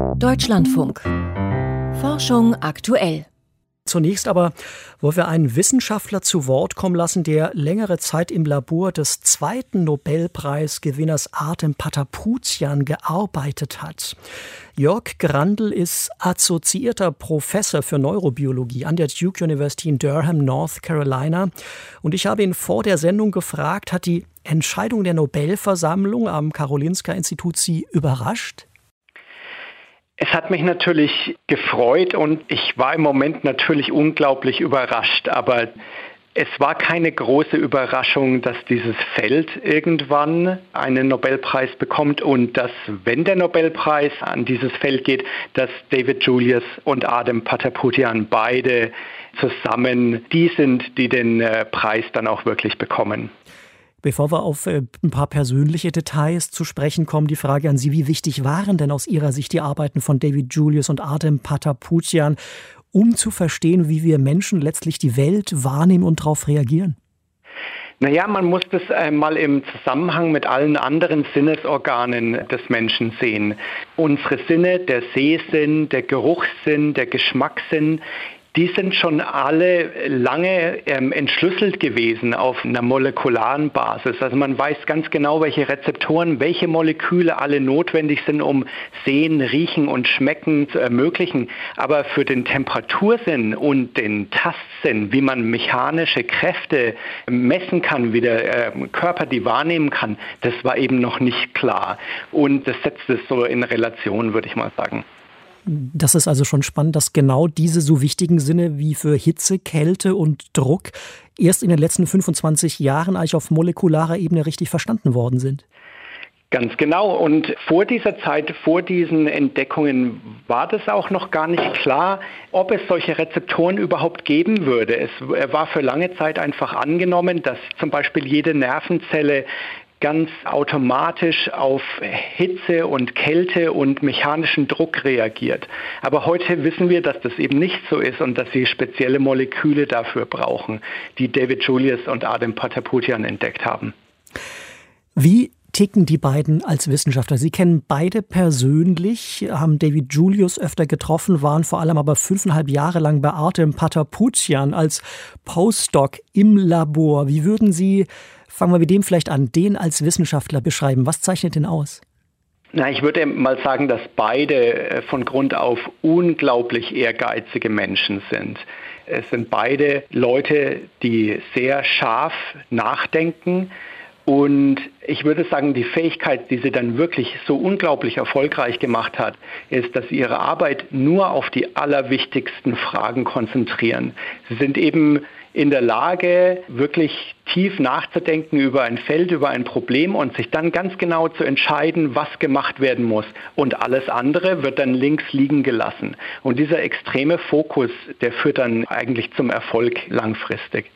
Deutschlandfunk. Forschung aktuell. Zunächst aber wollen wir einen Wissenschaftler zu Wort kommen lassen, der längere Zeit im Labor des zweiten Nobelpreisgewinners Artem Patapoutian gearbeitet hat. Jörg Grandl ist assoziierter Professor für Neurobiologie an der Duke University in Durham, North Carolina. Und ich habe ihn vor der Sendung gefragt, hat die Entscheidung der Nobelversammlung am Karolinska Institut Sie überrascht? Es hat mich natürlich gefreut und ich war im Moment natürlich unglaublich überrascht, aber es war keine große Überraschung, dass dieses Feld irgendwann einen Nobelpreis bekommt und dass, wenn der Nobelpreis an dieses Feld geht, dass David Julius und Adam Pataputian beide zusammen die sind, die den äh, Preis dann auch wirklich bekommen. Bevor wir auf äh, ein paar persönliche Details zu sprechen kommen, die Frage an Sie, wie wichtig waren denn aus Ihrer Sicht die Arbeiten von David Julius und Artem Pataputian, um zu verstehen, wie wir Menschen letztlich die Welt wahrnehmen und darauf reagieren? Naja, man muss das einmal im Zusammenhang mit allen anderen Sinnesorganen des Menschen sehen. Unsere Sinne, der Sehsinn, der Geruchssinn, der Geschmackssinn, die sind schon alle lange ähm, entschlüsselt gewesen auf einer molekularen Basis. Also man weiß ganz genau, welche Rezeptoren, welche Moleküle alle notwendig sind, um Sehen, Riechen und Schmecken zu ermöglichen. Aber für den Temperatursinn und den Tastsinn, wie man mechanische Kräfte messen kann, wie der äh, Körper die wahrnehmen kann, das war eben noch nicht klar. Und das setzt es so in Relation, würde ich mal sagen. Das ist also schon spannend, dass genau diese so wichtigen Sinne wie für Hitze, Kälte und Druck erst in den letzten 25 Jahren eigentlich auf molekularer Ebene richtig verstanden worden sind. Ganz genau. Und vor dieser Zeit, vor diesen Entdeckungen war das auch noch gar nicht klar, ob es solche Rezeptoren überhaupt geben würde. Es war für lange Zeit einfach angenommen, dass zum Beispiel jede Nervenzelle ganz automatisch auf Hitze und Kälte und mechanischen Druck reagiert. Aber heute wissen wir, dass das eben nicht so ist und dass sie spezielle Moleküle dafür brauchen, die David Julius und Adam Pataputian entdeckt haben. Wie ticken die beiden als Wissenschaftler? Sie kennen beide persönlich, haben David Julius öfter getroffen, waren vor allem aber fünfeinhalb Jahre lang bei Artem Pataputian als Postdoc im Labor. Wie würden Sie Fangen wir mit dem vielleicht an, den als Wissenschaftler beschreiben. Was zeichnet den aus? Na, ich würde mal sagen, dass beide äh, von Grund auf unglaublich ehrgeizige Menschen sind. Es sind beide Leute, die sehr scharf nachdenken. Und ich würde sagen, die Fähigkeit, die sie dann wirklich so unglaublich erfolgreich gemacht hat, ist, dass sie ihre Arbeit nur auf die allerwichtigsten Fragen konzentrieren. Sie sind eben in der Lage, wirklich tief nachzudenken über ein Feld, über ein Problem und sich dann ganz genau zu entscheiden, was gemacht werden muss. Und alles andere wird dann links liegen gelassen. Und dieser extreme Fokus, der führt dann eigentlich zum Erfolg langfristig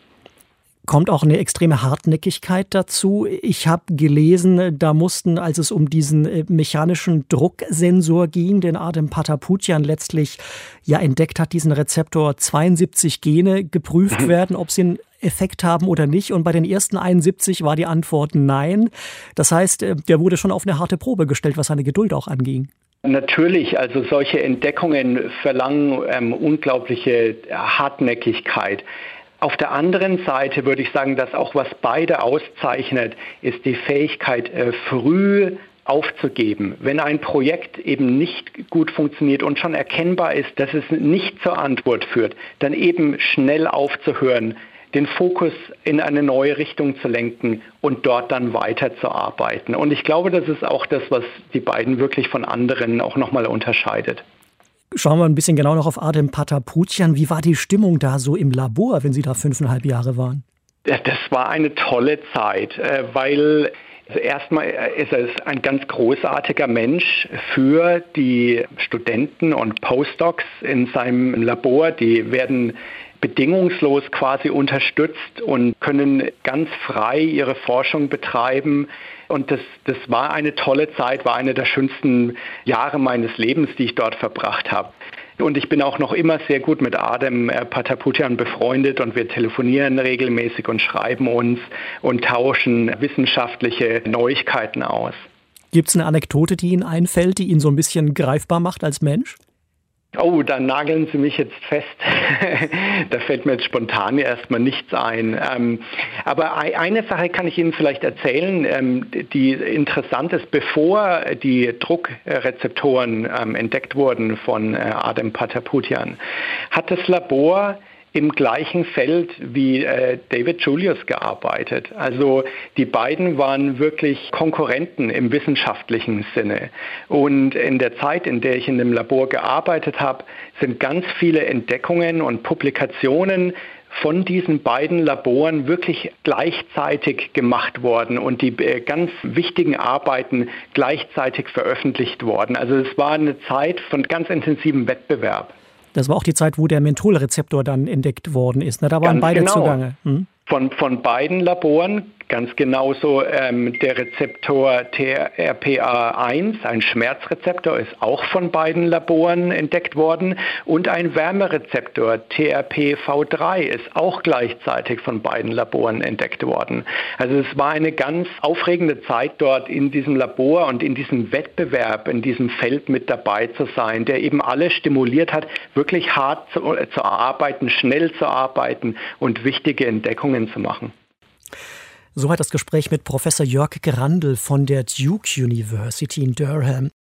kommt auch eine extreme Hartnäckigkeit dazu. Ich habe gelesen, da mussten, als es um diesen äh, mechanischen Drucksensor ging, den Adam Pataputian letztlich ja entdeckt hat, diesen Rezeptor 72 Gene geprüft mhm. werden, ob sie einen Effekt haben oder nicht. Und bei den ersten 71 war die Antwort nein. Das heißt, äh, der wurde schon auf eine harte Probe gestellt, was seine Geduld auch anging. Natürlich, also solche Entdeckungen verlangen ähm, unglaubliche Hartnäckigkeit. Auf der anderen Seite würde ich sagen, dass auch was beide auszeichnet, ist die Fähigkeit, äh, früh aufzugeben. Wenn ein Projekt eben nicht gut funktioniert und schon erkennbar ist, dass es nicht zur Antwort führt, dann eben schnell aufzuhören, den Fokus in eine neue Richtung zu lenken und dort dann weiterzuarbeiten. Und ich glaube, das ist auch das, was die beiden wirklich von anderen auch nochmal unterscheidet. Schauen wir ein bisschen genau noch auf Adem Pataputian. Wie war die Stimmung da so im Labor, wenn Sie da fünfeinhalb Jahre waren? Ja, das war eine tolle Zeit, äh, weil also erstmal ist er ein ganz großartiger Mensch für die Studenten und Postdocs in seinem Labor. Die werden bedingungslos quasi unterstützt und können ganz frei ihre Forschung betreiben. Und das, das war eine tolle Zeit, war eine der schönsten Jahre meines Lebens, die ich dort verbracht habe. Und ich bin auch noch immer sehr gut mit Adem äh, Pataputian befreundet und wir telefonieren regelmäßig und schreiben uns und tauschen wissenschaftliche Neuigkeiten aus. Gibt es eine Anekdote, die Ihnen einfällt, die ihn so ein bisschen greifbar macht als Mensch? Oh, da nageln Sie mich jetzt fest. da fällt mir jetzt spontan erstmal nichts ein. Ähm, aber eine Sache kann ich Ihnen vielleicht erzählen, ähm, die interessant ist. Bevor die Druckrezeptoren ähm, entdeckt wurden von äh, Adam Pataputian, hat das Labor im gleichen Feld wie äh, David Julius gearbeitet. Also die beiden waren wirklich Konkurrenten im wissenschaftlichen Sinne. Und in der Zeit, in der ich in dem Labor gearbeitet habe, sind ganz viele Entdeckungen und Publikationen von diesen beiden Laboren wirklich gleichzeitig gemacht worden und die äh, ganz wichtigen Arbeiten gleichzeitig veröffentlicht worden. Also es war eine Zeit von ganz intensivem Wettbewerb. Das war auch die Zeit, wo der Mentholrezeptor dann entdeckt worden ist. Ne? Da waren Ganz beide genau. zugange. Hm? Von, von beiden Laboren Ganz genauso ähm, der Rezeptor TRPA1, ein Schmerzrezeptor, ist auch von beiden Laboren entdeckt worden. Und ein Wärmerezeptor TRPV3 ist auch gleichzeitig von beiden Laboren entdeckt worden. Also es war eine ganz aufregende Zeit dort in diesem Labor und in diesem Wettbewerb, in diesem Feld mit dabei zu sein, der eben alle stimuliert hat, wirklich hart zu, zu arbeiten, schnell zu arbeiten und wichtige Entdeckungen zu machen. Soweit das Gespräch mit Professor Jörg Grandl von der Duke University in Durham.